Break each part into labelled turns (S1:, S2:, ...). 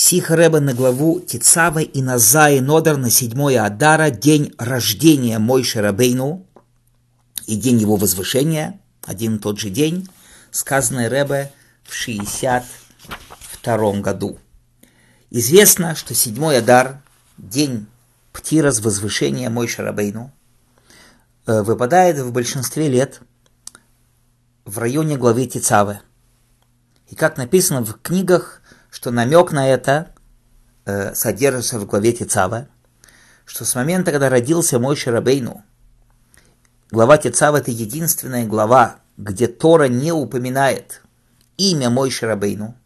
S1: Сиха Рэба на главу Тицава и Назаи Нодер на седьмое Адара, день рождения Мойши Рабейну и день его возвышения, один и тот же день, сказанный Рэбе в 62 году. Известно, что седьмой Адар, день Птира с возвышения Мойши Рабейну, э, выпадает в большинстве лет в районе главы Тицавы. И как написано в книгах, что намек на это э, содержится в главе Тицава, что с момента, когда родился мой Шарабейну, глава Тицава – это единственная глава, где Тора не упоминает имя мой Шарабейну,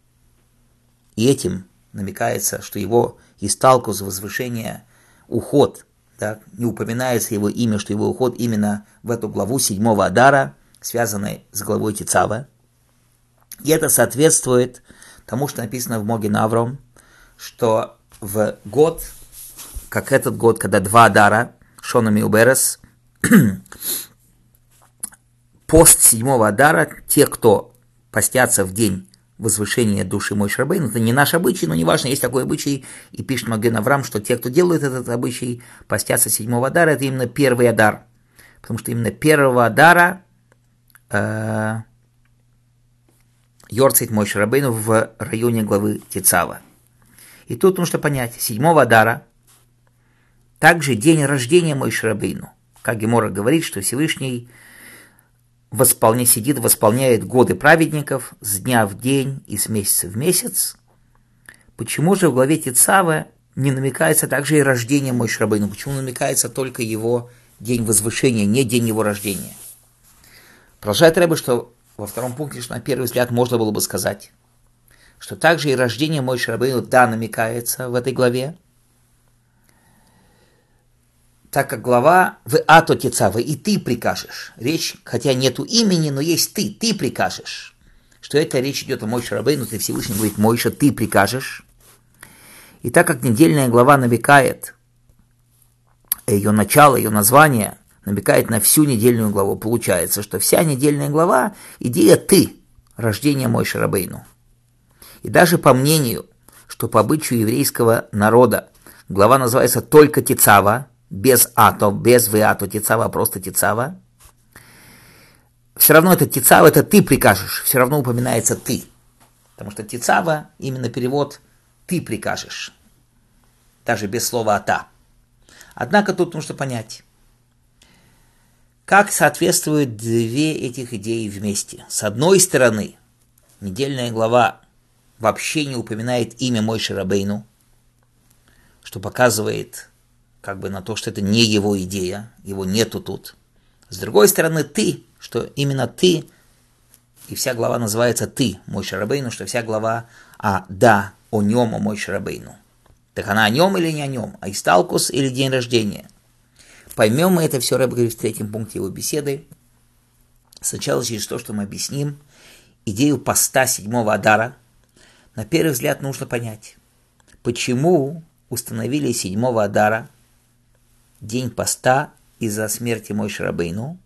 S1: и этим намекается, что его исталкус возвышения, уход, да, не упоминается его имя, что его уход именно в эту главу седьмого Адара, связанной с главой Тицава. И это соответствует тому, что написано в Моге Навром, что в год, как этот год, когда два Адара, Шона и Уберес, пост седьмого Адара, те, кто постятся в день возвышения души мой Шрабейн, это не наш обычай, но неважно, есть такой обычай, и пишет Маген Авраам, что те, кто делают этот обычай, постятся седьмого Адара, это именно первый Адар, потому что именно первого Адара э, Йорцит мой Шрабейну в районе главы Тицава. И тут нужно понять, седьмого Адара, также день рождения мой Шрабейну. Как Гемора говорит, что Всевышний восполня, сидит, восполняет годы праведников с дня в день и с месяца в месяц. Почему же в главе Тицава не намекается также и рождение мой Шрабейну? Почему намекается только его день возвышения, не день его рождения? Продолжает Рэбе, что во втором пункте, что на первый взгляд можно было бы сказать, что также и рождение мой Шрабейну, да, намекается в этой главе, так как глава в Ато Тецава, и ты прикажешь. Речь, хотя нету имени, но есть ты, ты прикажешь. Что это речь идет о Мойше Рабейну, ты Всевышний говорит, Мойша, ты прикажешь. И так как недельная глава намекает, ее начало, ее название намекает на всю недельную главу, получается, что вся недельная глава – идея «ты», рождение Мойши Рабейну. И даже по мнению, что по обычаю еврейского народа глава называется только Тицава, без ато, без виато тицава, просто тицава. Все равно это тицава, это ты прикажешь, все равно упоминается ты. Потому что тицава, именно перевод ты прикажешь, даже без слова ата. Однако тут нужно понять, как соответствуют две этих идеи вместе. С одной стороны, недельная глава вообще не упоминает имя Мойши Рабейну, что показывает как бы на то, что это не его идея, его нету тут. С другой стороны, ты, что именно ты, и вся глава называется «ты», мой Шарабейну, что вся глава «а да, о нем, о мой Шарабейну». Так она о нем или не о нем, а Исталкус или день рождения. Поймем мы это все, Рэб говорит в третьем пункте его беседы. Сначала через то, что мы объясним идею поста седьмого Адара. На первый взгляд нужно понять, почему установили седьмого Адара – день поста из-за смерти Мой Шарабейну,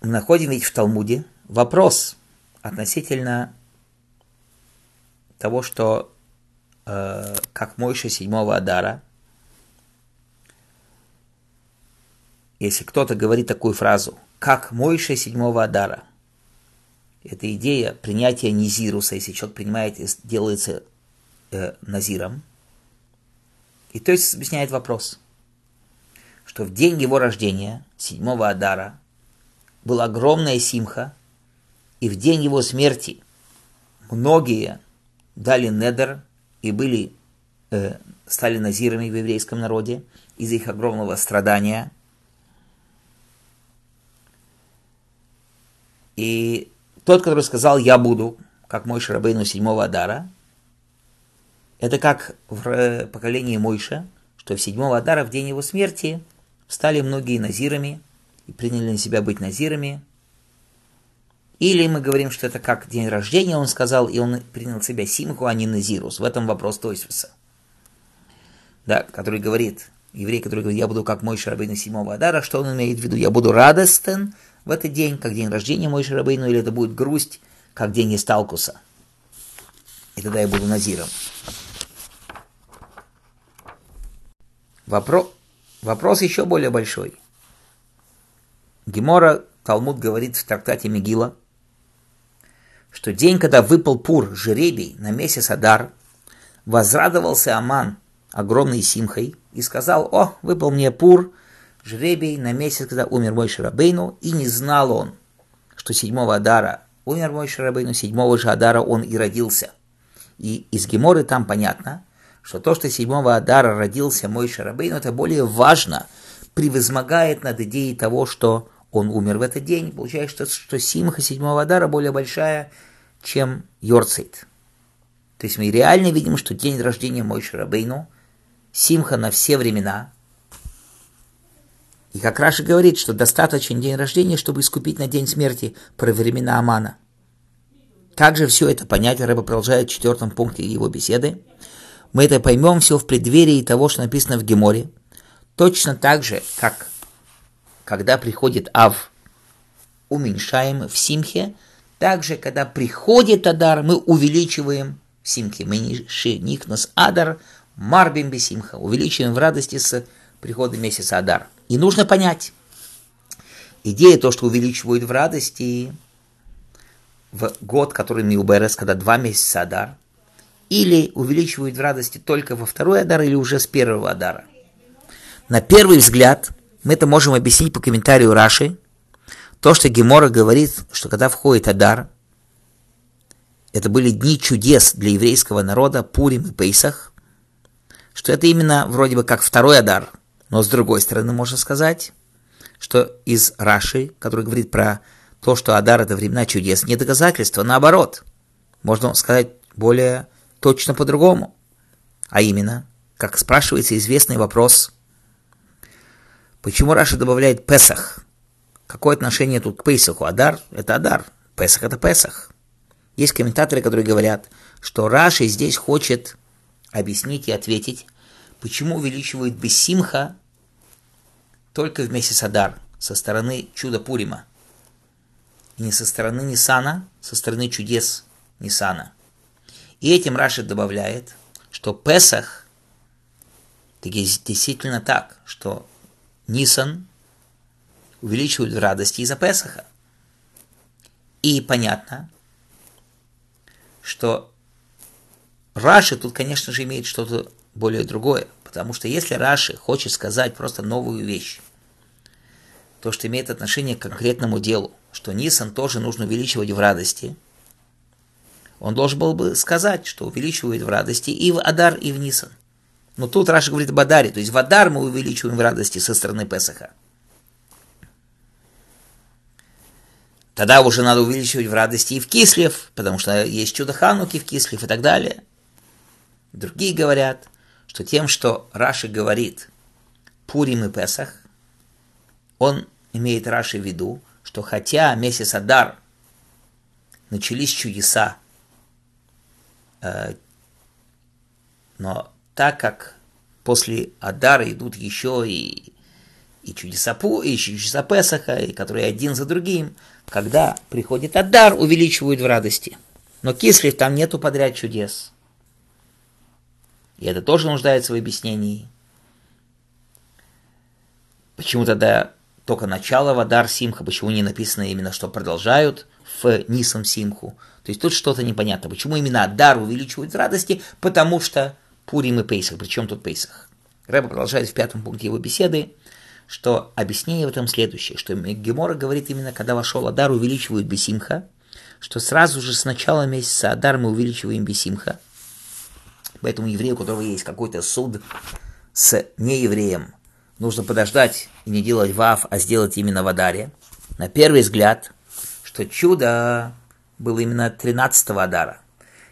S1: мы находим ведь в Талмуде вопрос относительно того, что э, как Мойша седьмого Адара, если кто-то говорит такую фразу, как Мойша седьмого Адара, это идея принятия Низируса, если человек принимает и делается э, Назиром – и то есть объясняет вопрос, что в день его рождения, седьмого Адара, была огромная симха, и в день его смерти многие дали недер и были, э, стали назирами в еврейском народе из-за их огромного страдания. И тот, который сказал «я буду», как мой Шарабейну седьмого Адара – это как в поколении Мойша, что в седьмого Адара, в день его смерти, стали многие назирами и приняли на себя быть назирами. Или мы говорим, что это как день рождения, он сказал, и он принял себя Симху, а не Назирус. В этом вопрос Тойсвиса. Да, который говорит, еврей, который говорит, я буду как мой Шарабейну седьмого Адара, что он имеет в виду? Я буду радостен в этот день, как день рождения мой Шарабейну, или это будет грусть, как день Исталкуса. и тогда я буду назиром. Вопрос, вопрос еще более большой. Гемора Талмуд говорит в трактате Мегила, что день, когда выпал Пур, жеребий, на месяц Адар, возрадовался Аман огромной симхой и сказал, «О, выпал мне Пур, жребий на месяц, когда умер мой Шарабейну, и не знал он, что седьмого Адара умер мой Шарабейну, седьмого же Адара он и родился». И из Геморы там понятно, что то, что седьмого Адара родился мой Шарабейну, это более важно, превозмогает над идеей того, что он умер в этот день. Получается, что Симха седьмого Адара более большая, чем Йорцейт. То есть мы реально видим, что день рождения мой Шарабейну, Симха на все времена. И как Раша говорит, что достаточен день рождения, чтобы искупить на день смерти про времена Амана. Как же все это понять, Рэба продолжает в четвертом пункте его беседы. Мы это поймем все в преддверии того, что написано в Геморе. Точно так же, как когда приходит Ав, уменьшаем в Симхе, также, когда приходит Адар, мы увеличиваем в Симхе. Мы Никнос Адар, Марбим Бесимха, увеличиваем в радости с приходом месяца Адар. И нужно понять, идея то, что увеличивают в радости в год, который Миуберес, когда два месяца Адар, или увеличивают в радости только во второй Адар, или уже с первого Адара. На первый взгляд – мы это можем объяснить по комментарию Раши. То, что Гемора говорит, что когда входит Адар, это были дни чудес для еврейского народа, Пурим и Пейсах, что это именно вроде бы как второй Адар. Но с другой стороны можно сказать, что из Раши, который говорит про то, что Адар это времена чудес, не доказательство, наоборот. Можно сказать более точно по-другому. А именно, как спрашивается известный вопрос – Почему Раша добавляет Песах? Какое отношение тут к Песаху? Адар – это Адар, Песах – это Песах. Есть комментаторы, которые говорят, что Раши здесь хочет объяснить и ответить, почему увеличивают Бессимха только в месяц Адар, со стороны чуда Пурима. И не со стороны Нисана, со стороны чудес Нисана. И этим Раши добавляет, что Песах, таки действительно так, что Нисан увеличивают в радости из-за Песаха. И понятно, что Раши тут, конечно же, имеет что-то более другое, потому что если Раши хочет сказать просто новую вещь, то, что имеет отношение к конкретному делу, что Нисан тоже нужно увеличивать в радости, он должен был бы сказать, что увеличивает в радости и в Адар, и в Нисан. Но тут Раша говорит об Адаре, то есть в Адар мы увеличиваем в радости со стороны Песаха. Тогда уже надо увеличивать в радости и в Кислев, потому что есть чудо Хануки в Кислев и так далее. Другие говорят, что тем, что Раши говорит Пурим и Песах, он имеет Раши в виду, что хотя месяц Адар начались чудеса, э, но так как после Адара идут еще и, и чудеса Пу, и чудеса Песаха, и которые один за другим, когда приходит Адар, увеличивают в радости. Но Кислив там нету подряд чудес. И это тоже нуждается в объяснении. Почему тогда только начало в Адар Симха, почему не написано именно, что продолжают в Нисам Симху. То есть тут что-то непонятно. Почему именно Адар увеличивают в радости? Потому что Пурим и Пейсах. Причем тут Пейсах? Рэба продолжает в пятом пункте его беседы, что объяснение в этом следующее, что Гемора говорит именно, когда вошел Адар, увеличивают Бесимха, что сразу же с начала месяца Адар мы увеличиваем Бесимха. Поэтому еврею, у которого есть какой-то суд с неевреем, нужно подождать и не делать вав, а сделать именно в Адаре. На первый взгляд, что чудо было именно 13-го Адара.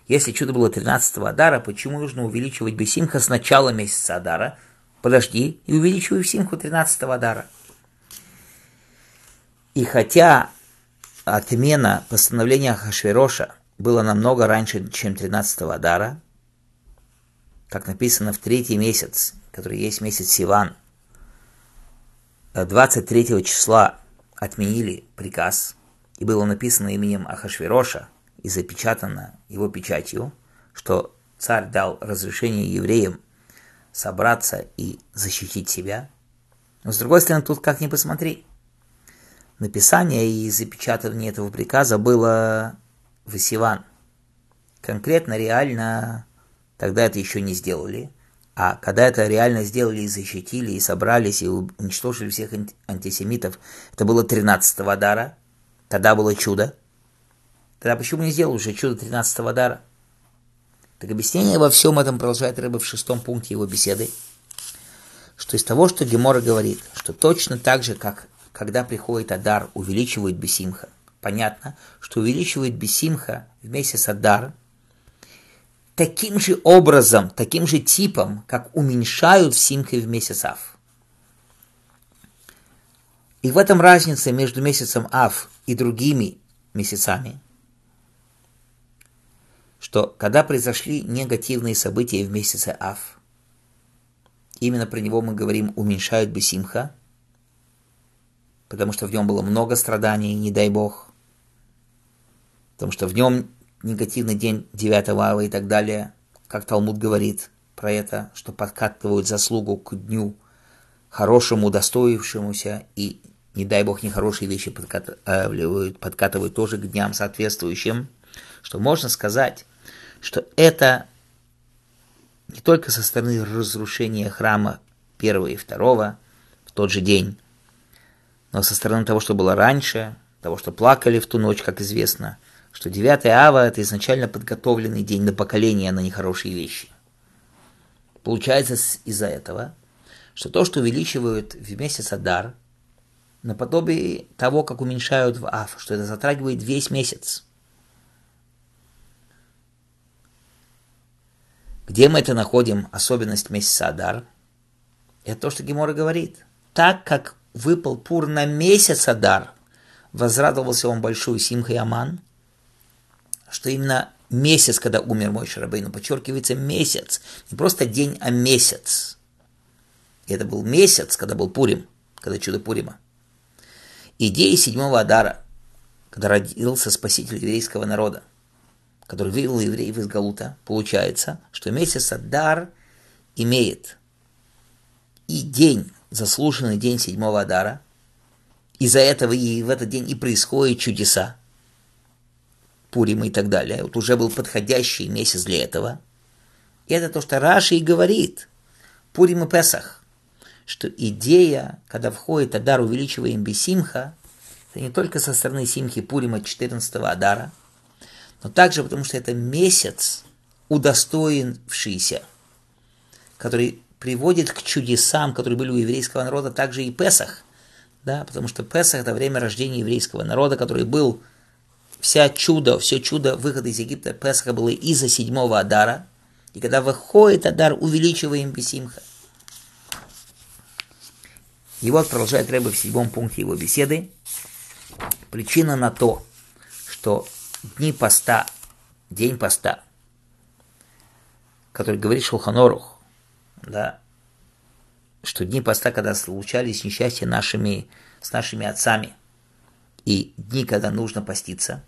S1: Если чудо было 13-го Адара, почему нужно увеличивать Бесимха с начала месяца Адара? Подожди и увеличивай Симху 13-го Адара. И хотя отмена постановления Хашвероша была намного раньше, чем 13-го Адара, как написано в третий месяц, который есть месяц Сиван, 23 числа отменили приказ, и было написано именем Ахашвероша – и запечатано его печатью, что царь дал разрешение евреям собраться и защитить себя. Но с другой стороны, тут как ни посмотри. Написание и запечатывание этого приказа было в Исиван. Конкретно, реально, тогда это еще не сделали. А когда это реально сделали и защитили, и собрались, и уничтожили всех антисемитов, это было 13-го дара. Тогда было чудо. Тогда почему не сделал уже чудо 13-го дара? Так объяснение во всем этом продолжает Рыба в шестом пункте его беседы, что из того, что Гемора говорит, что точно так же, как когда приходит Адар, увеличивает Бесимха, понятно, что увеличивает Бесимха вместе с Адар таким же образом, таким же типом, как уменьшают в Симха в месяц Ав. И в этом разница между месяцем Ав и другими месяцами – что когда произошли негативные события в месяце Ав, именно про него мы говорим уменьшают Бесимха, потому что в нем было много страданий, не дай Бог, потому что в нем негативный день 9 ава и так далее, как Талмуд говорит про это, что подкатывают заслугу к дню хорошему, достоившемуся, и, не дай Бог, нехорошие вещи подкатывают, подкатывают тоже к дням соответствующим, что можно сказать, что это не только со стороны разрушения храма первого и второго в тот же день, но со стороны того, что было раньше, того, что плакали в ту ночь, как известно, что 9 ава – это изначально подготовленный день на поколение на нехорошие вещи. Получается из-за этого, что то, что увеличивают в месяц Адар, наподобие того, как уменьшают в Ав, что это затрагивает весь месяц – Где мы это находим, особенность месяца Адар? Это то, что Гемора говорит. Так как выпал пур на месяц Адар, возрадовался он большую Симха и Аман, что именно месяц, когда умер мой Шарабейну, подчеркивается месяц, не просто день, а месяц. И это был месяц, когда был Пурим, когда чудо Пурима. Идея седьмого Адара, когда родился спаситель еврейского народа, который вывел евреев из Галута, получается, что месяц Адар имеет и день, заслуженный день седьмого Адара, из-за этого и в этот день и происходят чудеса, Пурима и так далее. Вот уже был подходящий месяц для этого. И это то, что Раши и говорит, Пурим и Песах, что идея, когда входит Адар, увеличиваем Бесимха, это не только со стороны Симхи Пурима 14 Адара – но также потому, что это месяц удостоившийся, который приводит к чудесам, которые были у еврейского народа, также и Песах, да, потому что Песах – это время рождения еврейского народа, который был вся чудо, все чудо выхода из Египта Песаха было из-за седьмого Адара, и когда выходит Адар, увеличиваем Бесимха. И вот продолжает Рэбе в седьмом пункте его беседы. Причина на то, что дни поста, день поста, который говорит Шулханорух, да, что дни поста, когда случались несчастья нашими, с нашими отцами, и дни, когда нужно поститься,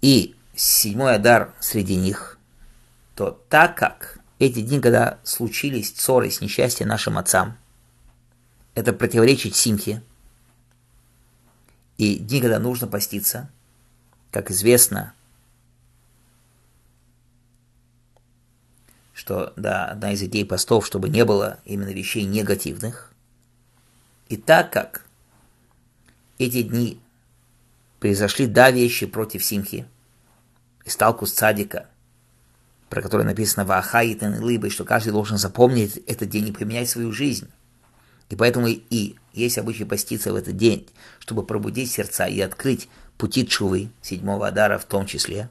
S1: и седьмой Адар среди них, то так как эти дни, когда случились ссоры с несчастьем нашим отцам, это противоречит Симхе, и дни, когда нужно поститься, как известно, что, да, одна из идей постов, чтобы не было именно вещей негативных. И так как эти дни произошли, да, вещи против Симхи, и сталкус цадика, про который написано в Ахаитен и что каждый должен запомнить этот день и поменять свою жизнь. И поэтому и есть обычай поститься в этот день, чтобы пробудить сердца и открыть пути чувы, седьмого Адара в том числе.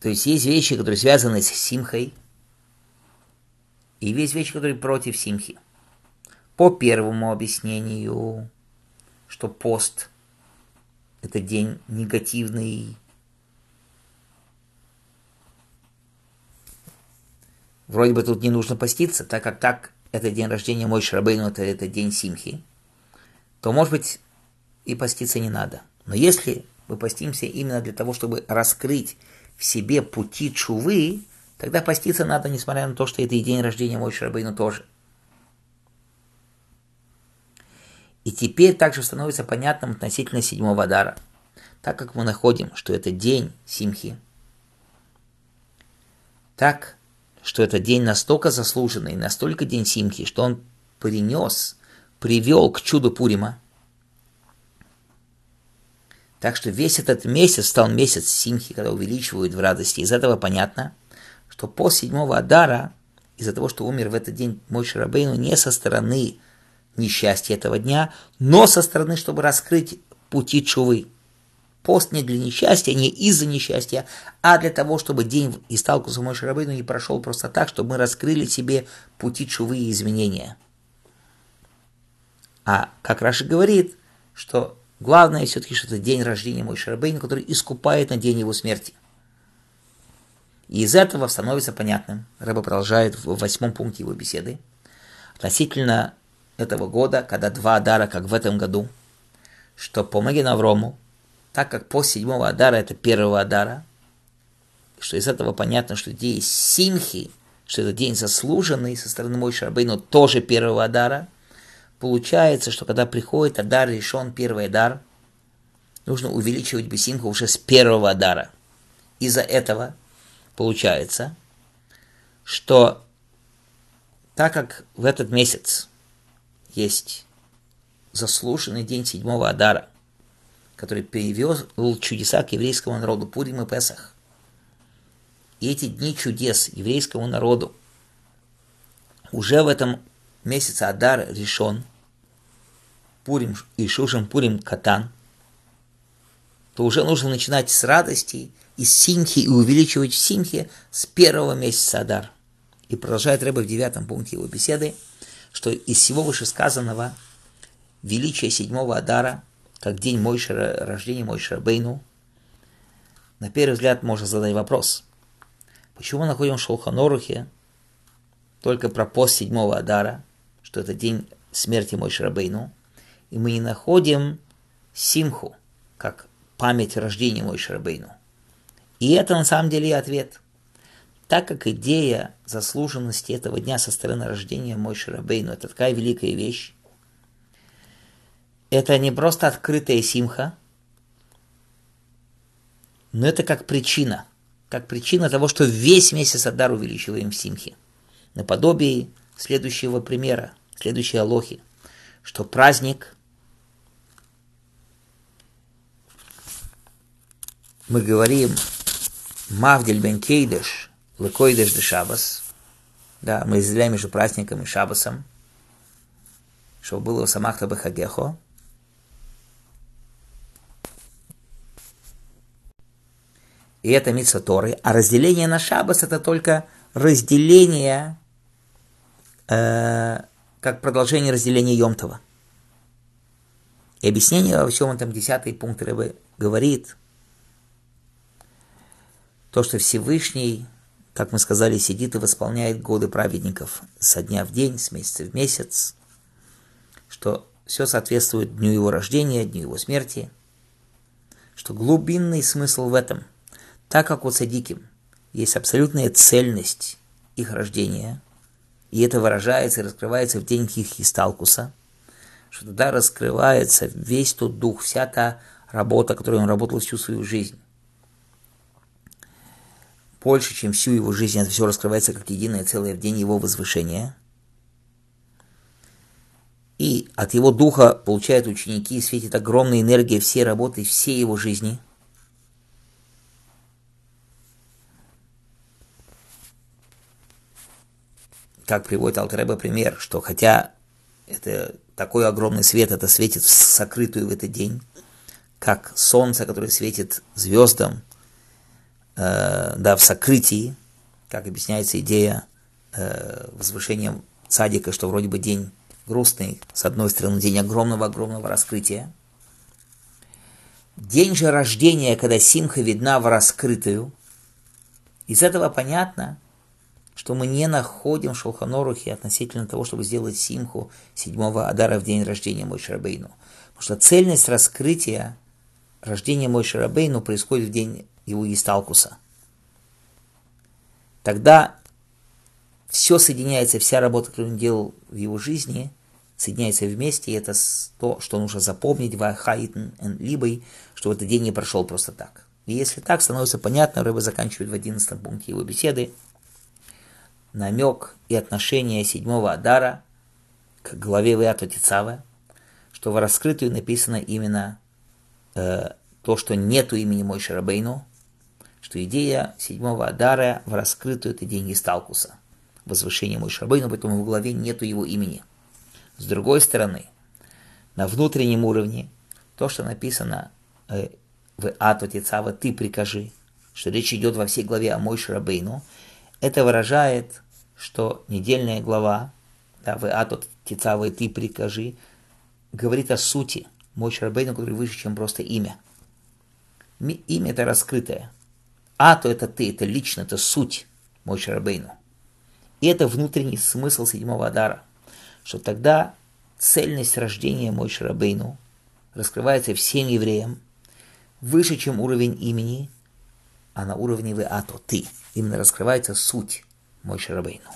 S1: То есть есть вещи, которые связаны с Симхой, и есть вещи, которые против Симхи. По первому объяснению, что пост – это день негативный, Вроде бы тут не нужно поститься, так как так это день рождения мой Шрабейну, это, это день Симхи, то, может быть, и поститься не надо. Но если мы постимся именно для того, чтобы раскрыть в себе пути чувы, тогда поститься надо, несмотря на то, что это и день рождения Мой Шрабейну тоже. И теперь также становится понятным относительно седьмого дара. Так как мы находим, что это день Симхи, так, что это день настолько заслуженный, настолько день Симхи, что он принес, привел к чуду Пурима – так что весь этот месяц стал месяц Симхи, когда увеличивают в радости. Из этого понятно, что по седьмого Адара, из-за того, что умер в этот день мой Шарабейну, не со стороны несчастья этого дня, но со стороны, чтобы раскрыть пути чувы. Пост не для несчастья, не из-за несчастья, а для того, чтобы день и сталкивался мой Шарабейну не прошел просто так, чтобы мы раскрыли себе пути чувы и изменения. А как Раши говорит, что Главное все-таки, что это день рождения мой Шарабейна, который искупает на день его смерти. И из этого становится понятным, Рэба продолжает в восьмом пункте его беседы, относительно этого года, когда два Адара, как в этом году, что по Маген так как по седьмого Адара это первого Адара, что из этого понятно, что день Симхи, что это день заслуженный со стороны Мой Шарабейну, тоже первого Адара – Получается, что когда приходит Адар решен первый дар, нужно увеличивать бесимху уже с первого дара. Из-за этого получается, что так как в этот месяц есть заслуженный день седьмого Адара, который перевел чудеса к еврейскому народу. Пурим и Песах, и эти дни чудес еврейскому народу. Уже в этом месяца Адар решен, Пурим и Шушем Пурим Катан, то уже нужно начинать с радости, из симхи и увеличивать в с первого месяца Адар. И продолжает Рэба в девятом пункте его беседы, что из всего вышесказанного величие седьмого Адара, как день Мойши, рождения Мойши Бейну, на первый взгляд можно задать вопрос, почему мы находим в Шолханорухе только про пост седьмого Адара, что это день смерти Мой Шрабейну, и мы не находим симху, как память рождения Мой Шрабейну. И это на самом деле и ответ. Так как идея заслуженности этого дня со стороны рождения Мой Шрабейну – это такая великая вещь, это не просто открытая симха, но это как причина, как причина того, что весь месяц Адар увеличиваем в симхе. Наподобие следующего примера, следующей алохи, что праздник мы говорим Мавдель бен Кейдеш, Лекойдеш де Шабас, да, мы разделяем между праздником и Шабасом, чтобы было Самахта Бехагехо, и это Митса Торы, а разделение на Шабас это только разделение э, как продолжение разделения Йомтова. И объяснение во всем этом десятый пункт Рыбы говорит, то, что Всевышний, как мы сказали, сидит и восполняет годы праведников. Со дня в день, с месяца в месяц, что все соответствует дню его рождения, дню его смерти, что глубинный смысл в этом, так как у цадиким есть абсолютная цельность их рождения – и это выражается и раскрывается в день их Исталкуса, что тогда раскрывается весь тот дух, вся та работа, которую он работал всю свою жизнь. Больше, чем всю его жизнь, это все раскрывается как единое целое в день его возвышения. И от его духа получают ученики, светит огромная энергия всей работы, всей его жизни – как приводит Алтареба пример, что хотя это такой огромный свет, это светит в сокрытую в этот день, как солнце, которое светит звездам, э, да, в сокрытии, как объясняется идея э, возвышения садика, что вроде бы день грустный, с одной стороны, день огромного-огромного раскрытия. День же рождения, когда симха видна в раскрытую, из этого понятно, что мы не находим в Шулханорухе относительно того, чтобы сделать симху седьмого Адара в день рождения Мой Шрабейну. Потому что цельность раскрытия рождения Мой Шарабейну происходит в день его Исталкуса. Тогда все соединяется, вся работа, которую он делал в его жизни, соединяется вместе, и это то, что нужно запомнить в Ахаитн Либой, что этот день не прошел просто так. И если так, становится понятно, Рыба заканчивает в 11 пункте его беседы, намек и отношение седьмого Адара к главе Веату Тицава, что в раскрытую написано именно э, то, что нету имени Мой Шарабейну, что идея седьмого Адара в раскрытую это деньги Сталкуса, возвышение Мой Шарабейну, поэтому в главе нету его имени. С другой стороны, на внутреннем уровне, то, что написано э, в Ату Тицава «ты прикажи», что речь идет во всей главе о Мой Шарабейну, это выражает, что недельная глава, да, в Ату Тицава «ты прикажи», говорит о сути Мой Шарабейну, который выше, чем просто имя. Имя это раскрытое. Ату это ты, это лично, это суть Мой Шарабейну. И это внутренний смысл седьмого Адара, что тогда цельность рождения Мой Шарабейну раскрывается всем евреям, выше, чем уровень имени, а на уровне вы ато, ты. Именно раскрывается суть Мой Шарабейну.